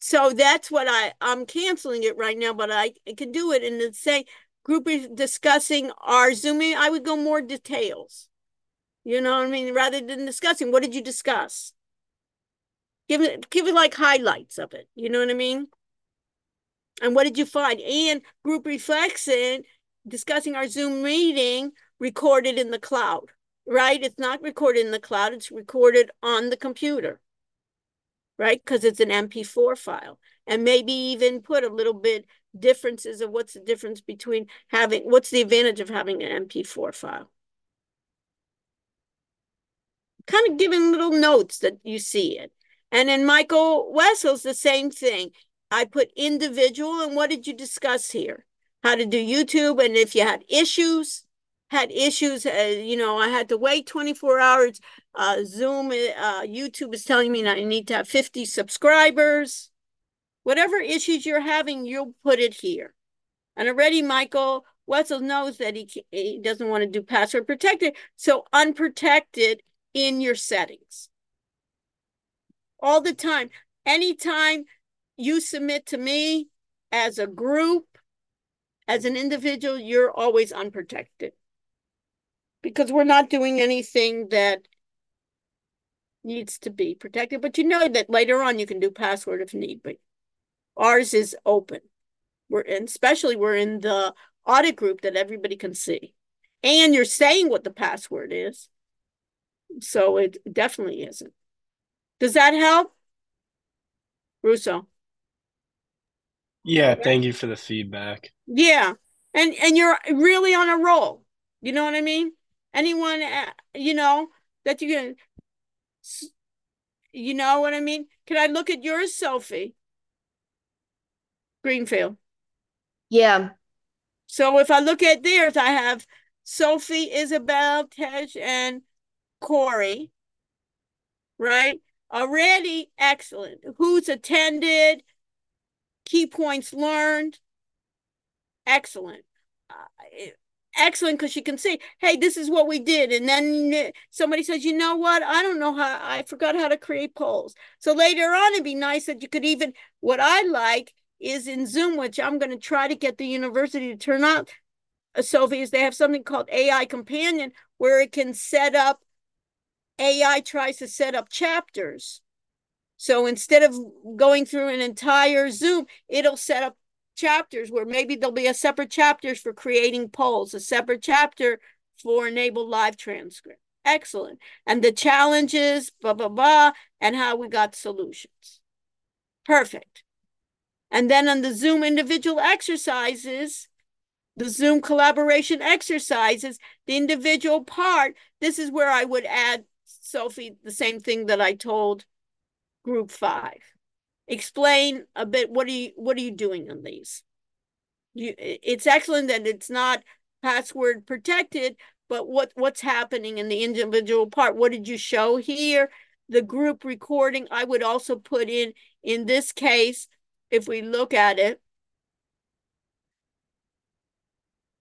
So that's what I, I'm canceling it right now, but I can do it and then say group is discussing our Zooming. I would go more details. You know what I mean? Rather than discussing, what did you discuss? Give it, give it like highlights of it. You know what I mean? And what did you find? And group reflection, discussing our Zoom meeting recorded in the cloud, right? It's not recorded in the cloud, it's recorded on the computer right? Because it's an MP4 file. And maybe even put a little bit differences of what's the difference between having, what's the advantage of having an MP4 file? Kind of giving little notes that you see it. And in Michael Wessel's the same thing. I put individual and what did you discuss here? How to do YouTube and if you had issues, had issues, uh, you know, I had to wait 24 hours. Uh, Zoom, uh, YouTube is telling me that I need to have 50 subscribers. Whatever issues you're having, you'll put it here. And already Michael Wessel knows that he, he doesn't want to do password protected. So unprotected in your settings. All the time. Anytime you submit to me as a group, as an individual, you're always unprotected because we're not doing anything that needs to be protected. But you know that later on you can do password if need be. Ours is open. We're in, especially we're in the audit group that everybody can see. And you're saying what the password is. So it definitely isn't. Does that help? Russo. Yeah, thank you for the feedback. Yeah. And and you're really on a roll. You know what I mean? Anyone, uh, you know, that you can, you know what I mean? Can I look at yours, Sophie? Greenfield. Yeah. So if I look at theirs, I have Sophie, Isabel, Tej, and Corey. Right? Already excellent. Who's attended? Key points learned. Excellent. Uh, excellent because she can see, hey, this is what we did. And then somebody says, you know what? I don't know how, I forgot how to create polls. So later on, it'd be nice that you could even, what I like is in Zoom, which I'm going to try to get the university to turn on. Uh, Sophie, is they have something called AI Companion where it can set up, AI tries to set up chapters. So instead of going through an entire Zoom, it'll set up chapters where maybe there'll be a separate chapters for creating polls, a separate chapter for enabled live transcript. Excellent. And the challenges, blah, blah, blah, and how we got solutions. Perfect. And then on the Zoom individual exercises, the Zoom collaboration exercises, the individual part, this is where I would add, Sophie, the same thing that I told group five. Explain a bit what are you what are you doing on these? You it's excellent that it's not password protected, but what what's happening in the individual part? What did you show here? The group recording, I would also put in in this case, if we look at it,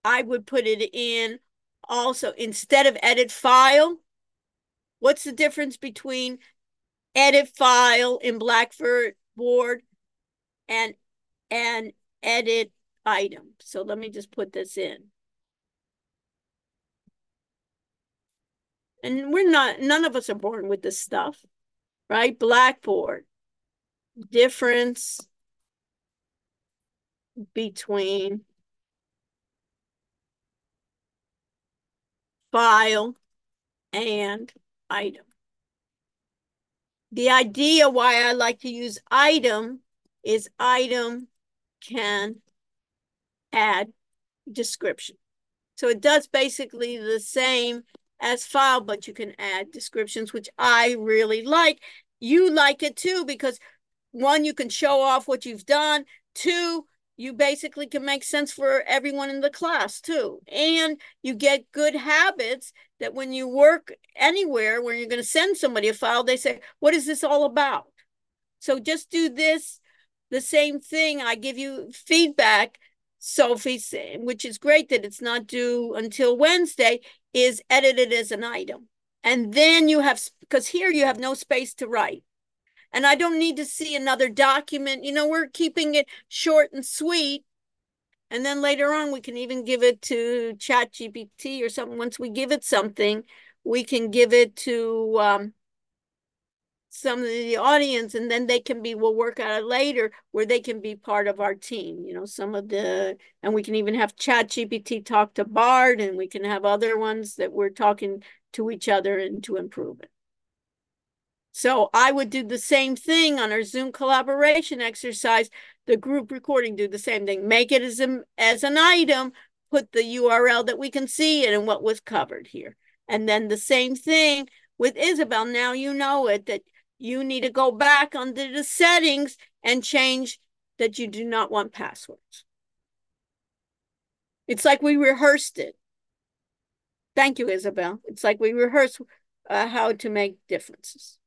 I would put it in also instead of edit file. What's the difference between edit file in Blackboard and and edit item? So let me just put this in. And we're not, none of us are born with this stuff, right? Blackboard. Difference between file and item. The idea why I like to use item is item can add description. So it does basically the same as file, but you can add descriptions, which I really like. You like it too, because one, you can show off what you've done. Two, you basically can make sense for everyone in the class too. And you get good habits that when you work anywhere where you're going to send somebody a file, they say, What is this all about? So just do this, the same thing. I give you feedback, Sophie, which is great that it's not due until Wednesday, is edited as an item. And then you have, because here you have no space to write and I don't need to see another document. You know, we're keeping it short and sweet. And then later on, we can even give it to Chat GPT or something. Once we give it something, we can give it to um, some of the audience, and then they can be, we'll work out it later where they can be part of our team. You know, some of the, and we can even have Chat GPT talk to Bard, and we can have other ones that we're talking to each other and to improve it. So I would do the same thing on our Zoom collaboration exercise. The group recording do the same thing. Make it as, a, as an item, put the URL that we can see it and what was covered here. And then the same thing with Isabel. Now you know it, that you need to go back under the settings and change that you do not want passwords. It's like we rehearsed it. Thank you, Isabel. It's like we rehearsed uh, how to make differences.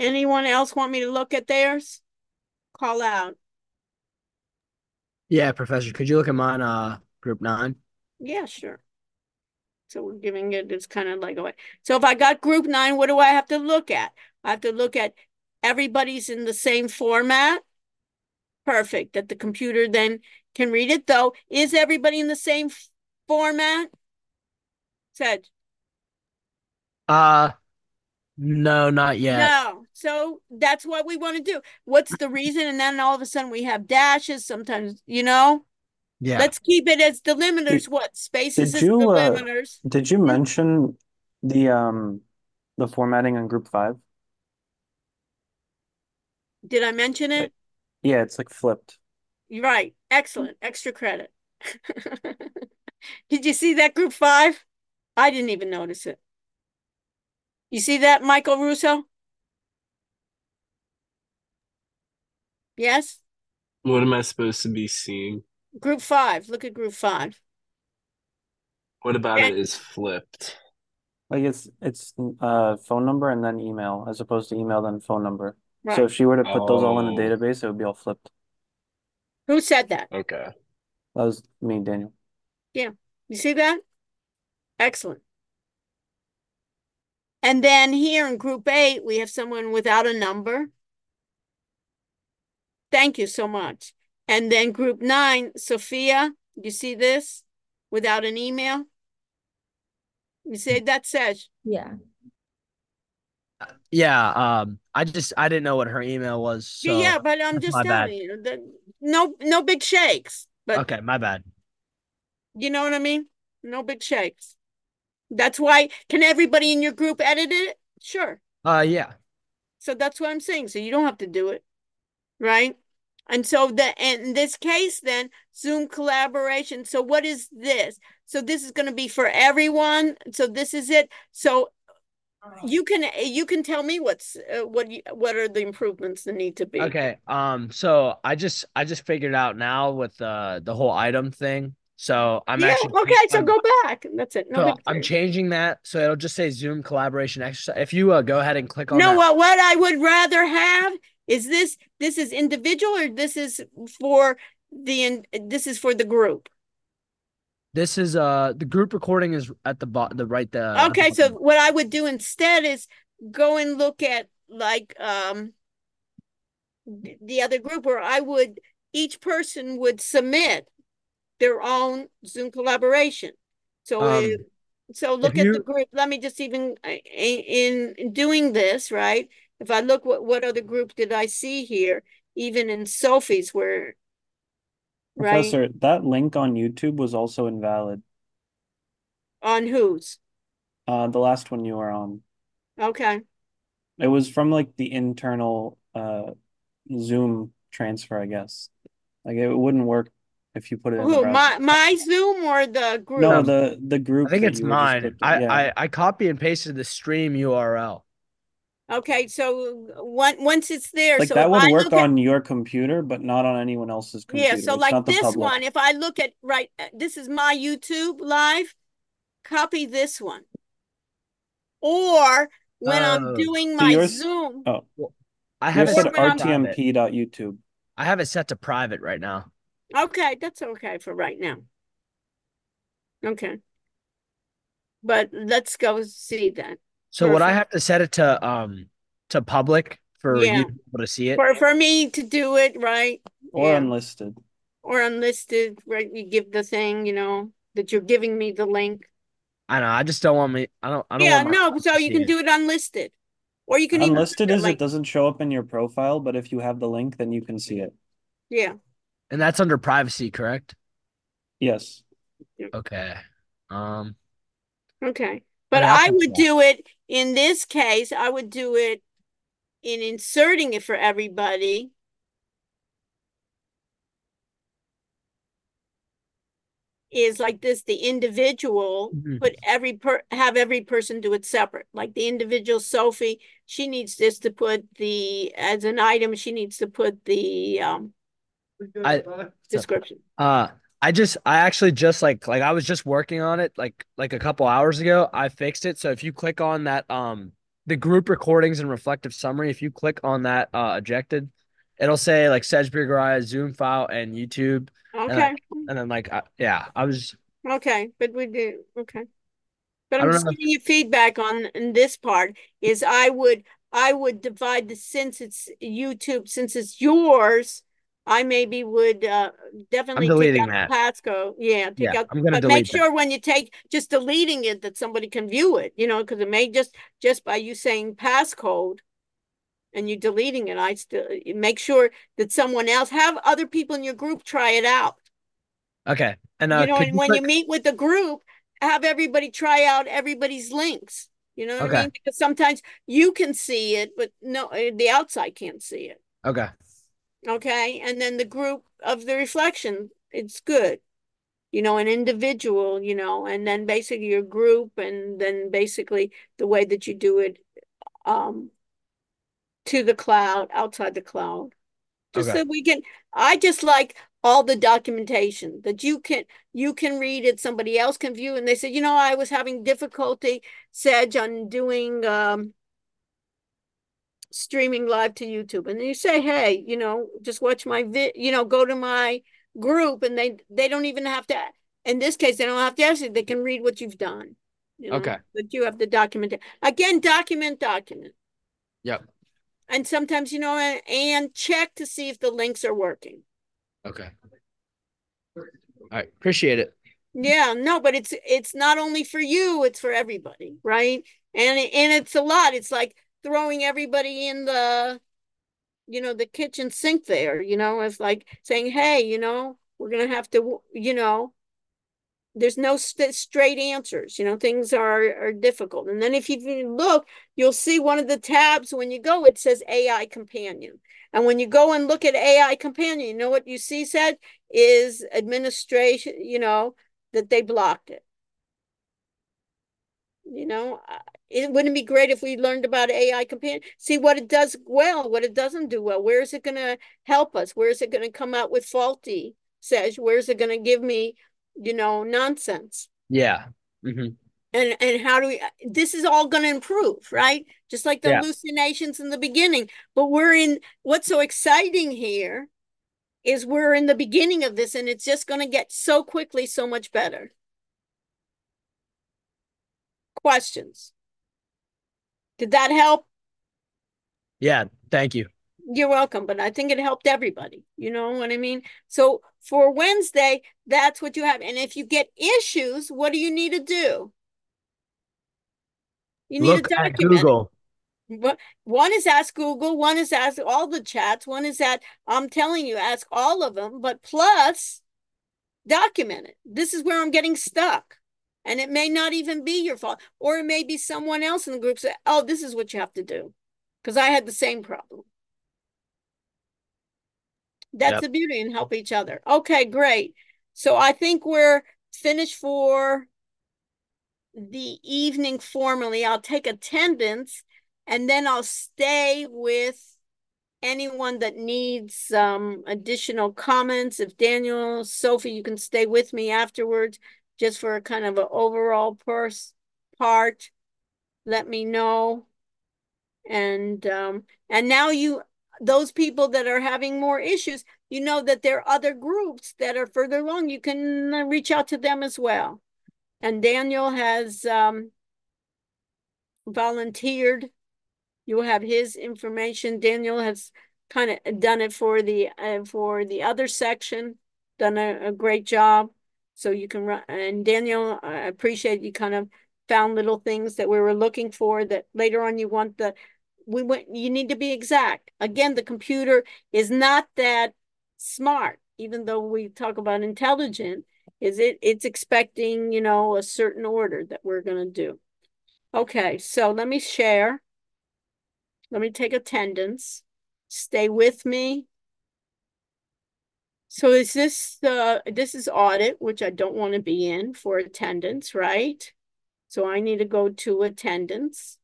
Anyone else want me to look at theirs? Call out. Yeah, Professor, could you look at mine, uh, group nine? Yeah, sure. So we're giving it, it's kind of like, a way. so if I got group nine, what do I have to look at? I have to look at everybody's in the same format. Perfect, that the computer then can read it though. Is everybody in the same format? Said. Uh, no, not yet. No. So that's what we want to do. What's the reason? And then all of a sudden we have dashes sometimes, you know? Yeah. Let's keep it as delimiters. What spaces Did as you, uh, delimiters? Did you mention the um the formatting on group five? Did I mention it? Yeah, it's like flipped. You're right. Excellent. Extra credit. Did you see that group five? I didn't even notice it. You see that, Michael Russo? Yes? What am I supposed to be seeing? Group five. Look at group five. What about Yeah. it is flipped? Like it's it's uh phone number and then email as opposed to email then phone number. So if she were to put those all in the Oh. database, it would be all flipped. Who said that? Okay. That was me, Daniel. Yeah. You see that? Excellent. And then here in group eight, we have someone without a number. Thank you so much. And then group nine, Sophia, you see this? Without an email? You see that says, Yeah. Yeah, um, I just I didn't know what her email was, so yeah, but I'm just my bad. you that no, no big shakes, but okay, my bad. you know what I mean? No big shakes. That's why, can everybody in your group edit it? Sure. Uh, yeah. So that's what I'm saying. So you don't have to do it, right? And so the and in this case, then Zoom collaboration. So what is this? So this is going to be for everyone. So this is it. So you can you can tell me what's uh, what you, what are the improvements that need to be. Okay. Um, so I just I just figured out now with uh the whole item thing. So I'm yeah. actually Okay. So I'm- go back. That's it. No so I'm changing that so it'll just say Zoom collaboration exercise. If you uh, go ahead and click on No, that, what what I would rather have is this this is individual or this is for the in, this is for the group. this is uh the group recording is at the bot the right the at the Okay, so what I would do instead is go and look at like um the other group where I would each person would submit their own Zoom collaboration. So Um, if- so look at the group. Let me just even uh, in, in doing this, right? If I look what what other group did I see here? Even in Sophie's where right Professor, that link on YouTube was also invalid. on whose? Uh, the last one you were on. Okay. It was from like the internal uh Zoom transfer, I guess. Like it wouldn't work if you put it in the Who my my Zoom or the group? No, the the group I think it's you were just mine. clicked I. Yeah. I I copy and pasted the stream URL. Okay, so one, once it's there, Like so that would I work look at, on your computer, but not on anyone else's computer. yeah, so It's like this public. one, if I look at, right, uh, this is my YouTube live, copy this one. Or when I'm Oh. doing my yours- Zoom, Oh, I have it set to private. rtmp.youtube. I have it set to private right now. Okay, that's okay for right now. Okay. But let's go see that. So would I have to set it to um to public for Yeah. you to be able to see it? For, for me to do it, right? Or Yeah. unlisted. Or unlisted, right? You give the thing, you know, that you're giving me the link. I know. I just don't want me. I don't. I don't. Yeah, want no, so you can it. do it unlisted. Or you can Unlisted put it is like, it doesn't show up in your profile, but if you have the link, then you can see it. yeah, and that's under privacy, correct? Yes. Okay. Um. okay. But I'll I put would that. do it in this case, I would do it in inserting it for everybody. Is like this, the individual, Mhm. put every per, have every person do it separate. Like the individual Sophie, she needs this to put the, as an item, she needs to put the um I description. uh I just I actually just like like I was just working on it like like a couple hours ago. I fixed it. So if you click on that um the group recordings and reflective summary, if you click on that uh ejected, it'll say like Sedgwick Uriah, Zoom file, and YouTube. Okay, And then like I, yeah, I was okay, but we do, okay. But I'm just giving you feedback on in this part is I would I would divide the since it's YouTube, since it's yours, I maybe would uh definitely take deleting out the that. Pasco. Yeah, take yeah, out I'm gonna but make that. sure when you take just deleting it that somebody can view it, you know, because it may just just by you saying passcode and you deleting it, I still make sure that someone else have other people in your group try it out. Okay. And uh you know, and when you meet with the group, have everybody try out everybody's links. You know what I mean? Because sometimes you can see it, but no, uh, the outside can't see it. Okay. Okay, and then the group of the reflection, it's good. You know, an individual, you know, and then basically your group, and then basically the way that you do it um to the cloud, outside the cloud. Just Okay. so we can, I just like all the documentation that you can you can read it, somebody else can view, and they said, you know, I was having difficulty, Sedge, on doing um streaming live to YouTube. And you say, hey, you know, just watch my vid, you know, go to my group, and they they don't even have to. In this case, they don't have to ask you. They can read what you've done. You know, Okay. But you have to document it again. Document, document. Yep. And sometimes, you know, and, and check to see if the links are working. Okay. All right. Appreciate it. Yeah, no, but it's it's not only for you, it's for everybody, right? And and it's a lot. It's like throwing everybody in the you know, the kitchen sink there, you know, it's like saying, "Hey, you know, we're going to have to, you know, there's no st straight answers, you know, things are are difficult." And then if you look, you'll see one of the tabs when you go, it says AI companion. And when you go and look at AI companion, you know what you see said is administration, you know, that they blocked it. You know, uh, it wouldn't be great if we learned about AI companion, see what it does well, what it doesn't do well. Where is it going to help us? Where is it going to come out with faulty says? Where is it going to give me, you know, nonsense? Yeah. hmm And and how do we? This is all going to improve, right? Just like the Yeah. hallucinations in the beginning. But we're in. What's so exciting here is we're in the beginning of this, and it's just going to get so quickly so much better. Questions? Did that help? Yeah. Thank you. You're welcome, but I think it helped everybody. You know what I mean? So for Wednesday, that's what you have. And if you get issues, what do you need to do? You need Look to document. it. Google. One is ask Google, one is ask all the chats, one is that I'm telling you, ask all of them, but plus document it. This is where I'm getting stuck. And it may not even be your fault, or it may be someone else in the group say, Oh, this is what you have to do. Because I had the same problem. That's Yep. the beauty and help each other. Okay, great. So I think we're finished for the evening formally. I'll take attendance and then I'll stay with anyone that needs some additional comments. If Daniel, Sophie, you can stay with me afterwards just for a kind of an overall pers- part. Let me know. And um, and now you those people that are having more issues, you know that there are other groups that are further along. You can uh, reach out to them as well. And Daniel has um, volunteered. You'll have his information. Daniel has kind of done it for the uh, for the other section, done a, a great job. So you can run. And Daniel, I appreciate you kind of found little things that we were looking for that later on you want the we went you need to be exact. Again the computer is not that smart even though we talk about intelligent is it it's expecting you know a certain order that we're going to do. Okay so let me share. Let me take attendance. Stay with me so is this uh this is audit which i don't want to be in for attendance right so i need to go to attendance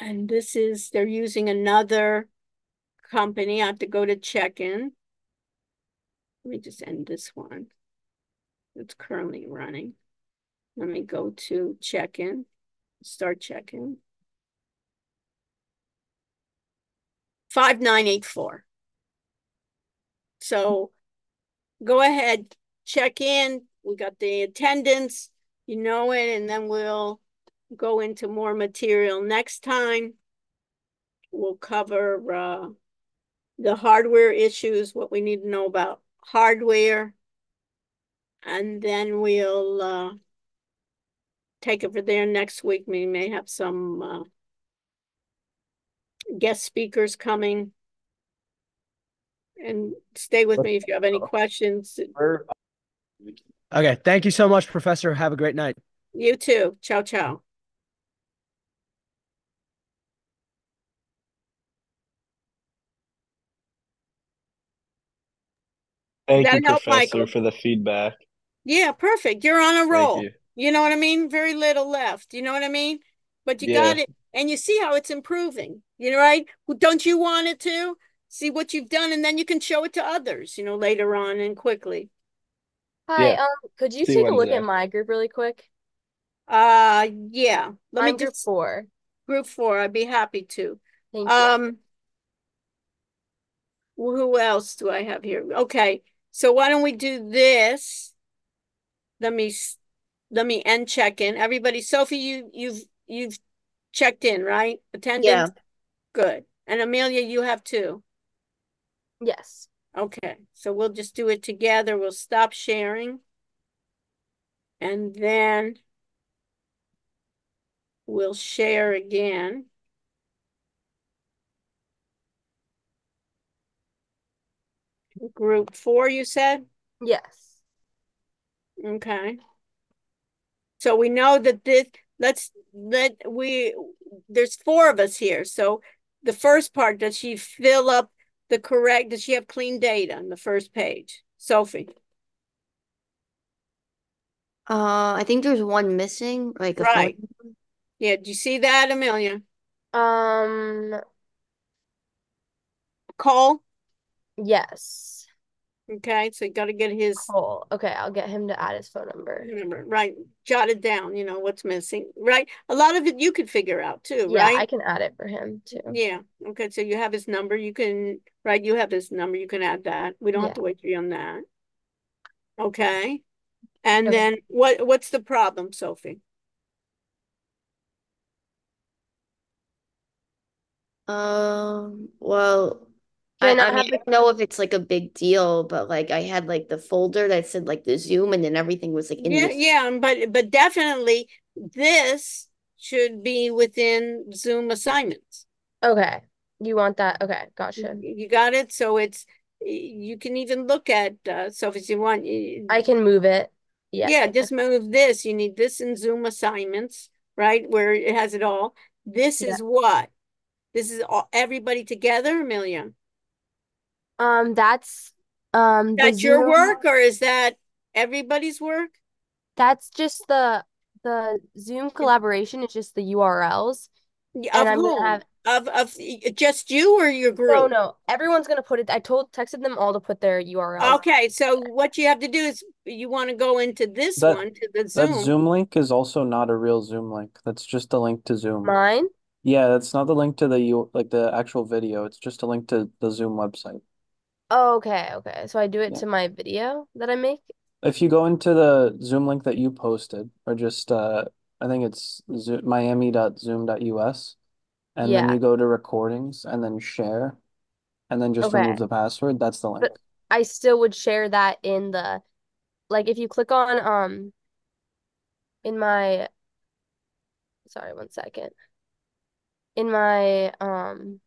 and this is they're using another company. I have to go to check-in. Let me just end this one. It's currently running. Let me go to check-in, start check-in. 5984. So go ahead, check in. We got the attendance, you know it, and then we'll go into more material next time. We'll cover uh, the hardware issues, what we need to know about hardware. And then we'll uh, take it for there next week. We may have some uh, guest speakers coming. And stay with me if you have any oh. questions. Okay. Thank you so much, Professor. Have a great night. You too. Ciao, ciao. Thank that you, help, Professor, Michael. for the feedback. Yeah, perfect. You're on a roll. You. you. know what I mean? Very little left. You know what I mean? But you yeah. got it. And you see how it's improving. You know, right? Don't you want it to? See what you've done, and then you can show it to others, you know, later on and quickly. Hi, Yeah. um, could you See take a look Wednesday. at my group really quick? Uh yeah. Let I'm me group just four. group four. I'd be happy to. Thank you. Um, who else do I have here? Okay, so why don't we do this? Let me let me end check in. Everybody, Sophie, you you've you've checked in, right? Attendance? Good. And Amelia, you have too. Yes. Okay, so we'll just do it together. We'll stop sharing. And then we'll share again. Group four, you said? Yes. Okay. So we know that this, let's, let, we, there's four of us here. So the first part, does she fill up the correct, does she have clean data on the first page? Sophie? Uh, I think there's one missing, like a Right. phone. Yeah, do you see that, Amelia? Um, Cole? yes. Okay, so you gotta get his, Cool. Okay, I'll get him to add his phone number. remember, right, jot it down, you know, what's missing, right? A lot of it you could figure out too, right? Yeah, I can add it for him too. Yeah, okay, so you have his number, you can, right, you have his number, you can add that. We don't have to wait for you on that. Okay, and Okay. then what, what's the problem, Sophie? Um, well, Do I I, I mean, don't know if it's like a big deal, but like I had like the folder that said like the Zoom and then everything was like in Yeah, this. yeah, but, but definitely this should be within Zoom assignments. Okay. You want that? Okay, gotcha. You got it? So it's, you can even look at, uh, Sophie, if you want. I can move it. Yeah, Yeah, just move this. You need this in Zoom assignments, right? Where it has it all. This Yeah. is what? This is all, everybody together, Amelia? Um, that's um That's your Zoom- work or is that everybody's work? That's just the the Zoom collaboration It's just the URLs. Y- And Of whom? have- Of, of just you or your group? no, no. everyone's gonna put it. I told texted them all to put their URL. Okay, so what you have to do is you want to go into this That- one, to the That Zoom. Zoom link is also not a real Zoom link. That's just a link to Zoom. Mine? Yeah, that's not the link to the you like the actual video. It's just a link to the Zoom website. Oh, okay, okay. So I do it Yeah. to my video that I make. If you go into the Zoom link that you posted, or just uh, I think it's zo- miami.zoom.us, and then Yeah. you go to recordings and then share, and then just Okay. remove the password. That's the link. But I still would share that in the like if you click on um in my sorry, one second. In my um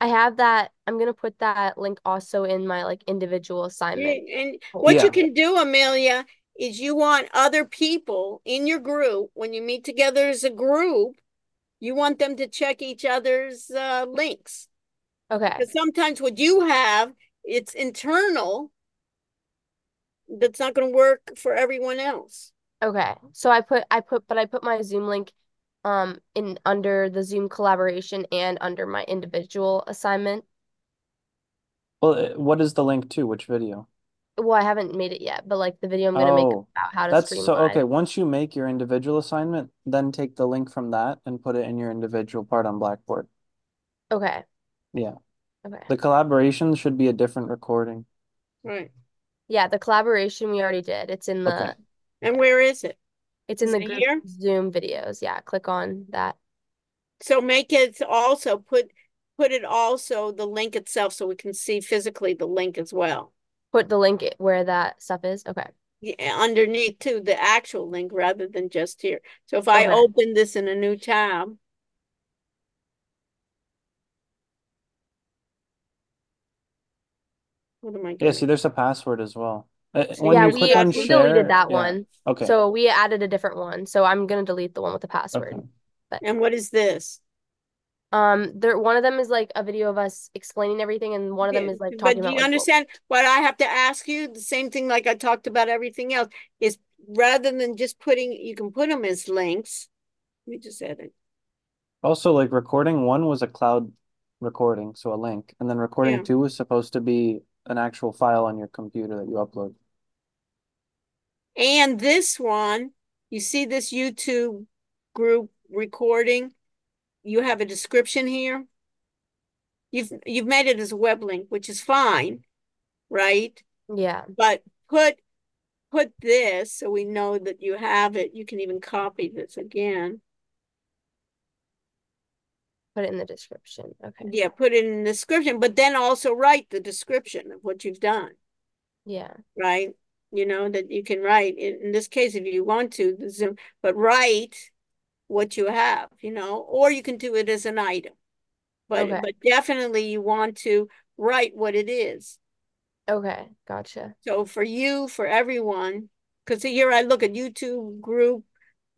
I have that I'm gonna put that link also in my like individual Yeah, assignment. And what Yeah. you can do, Amelia, is you want other people in your group, when you meet together as a group, you want them to check each other's uh, links. Okay. Because sometimes what you have, it's internal. That's not going to work for everyone else. Okay. So I put I put but I put my Zoom link um in under the Zoom collaboration and under my individual assignment. Well, uh, what is the link to? Which video? Well, I haven't made it yet, but like the video I'm gonna make Oh, about how to That's stream so live. okay. Once you make your individual assignment, then take the link from that and put it in your individual part on Blackboard. Okay. Yeah. Okay. The collaboration should be a different recording. Right. Yeah, the collaboration we already did. It's in the Okay. And where is it? It's in Is the it group? Zoom videos. Yeah, click on that. So make it also put put it also the link itself so we can see physically the link as well. Put the link where that stuff is. Okay. Yeah, underneath too, the actual link rather than just here. So if I Okay. open this in a new tab. What am I Yeah, see, there's a password as well. Uh, So Yeah, we on we share, deleted that yeah. one. Okay. So we added a different one. So I'm gonna delete the one with the password. Okay. And what is this? Um, there one of them is like a video of us explaining everything, and one of them is like talking. But talking do about you like what- understand what I have to ask you? The same thing like I talked about everything else is rather than just putting, you can put them as links. Let me just add it. Also, like recording one was a cloud recording, so a link, and then recording Yeah. two was supposed to be an actual file on your computer that you upload. And this one, you see this YouTube group recording? You have a description here. You've you've made it as a web link, which is fine, right? Yeah. But put put this so we know that you have it. You can even copy this again. Put it in the description. Okay. Yeah, put it in the description, but then also write the description of what you've done, Yeah. right? You know, that you can write in, in this case if you want to, the Zoom, but write what you have, you know, or you can do it as an item. But Okay. but definitely you want to write what it is. Okay. Gotcha. So for you, for everyone, because here I look at YouTube group,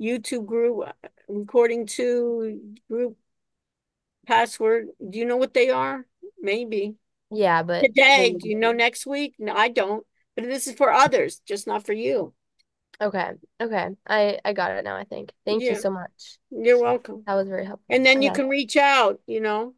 YouTube group, uh, recording two group password. Do you know what they are? Maybe. Yeah, but Today, do you know next week? No, I don't. But this is for others, just not for you. Okay. Okay. I I got it now, I think. Thank you so much. You're welcome. That was very helpful. And then you can reach out, you know.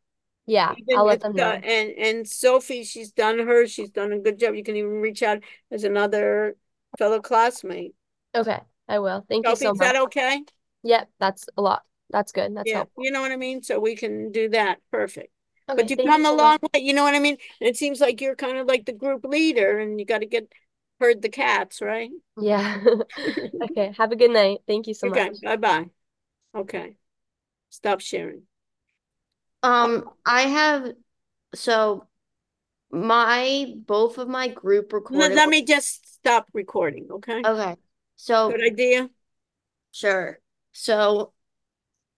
Yeah, Even I'll let them the- know. And and Sophie, she's done her. She's done a good job. You can even reach out as another fellow classmate. Okay, I will. Thank you so much. is that okay? Yep, that's a lot. That's good. That's Yeah, helpful. you know what I mean? So we can do that. Perfect. Okay, But you come so a much. long way, you know what I mean? And it seems like you're kind of like the group leader and you got to get herd the cats, right? Yeah. Okay, have a good night. Thank you so much. Okay, much. bye-bye. Okay. Stop sharing. Um, I have, so my, both of my group Let, recorded. let me just stop recording, okay? Okay, so, Good idea? sure. So,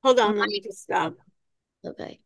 Hold on, let me just stop. okay.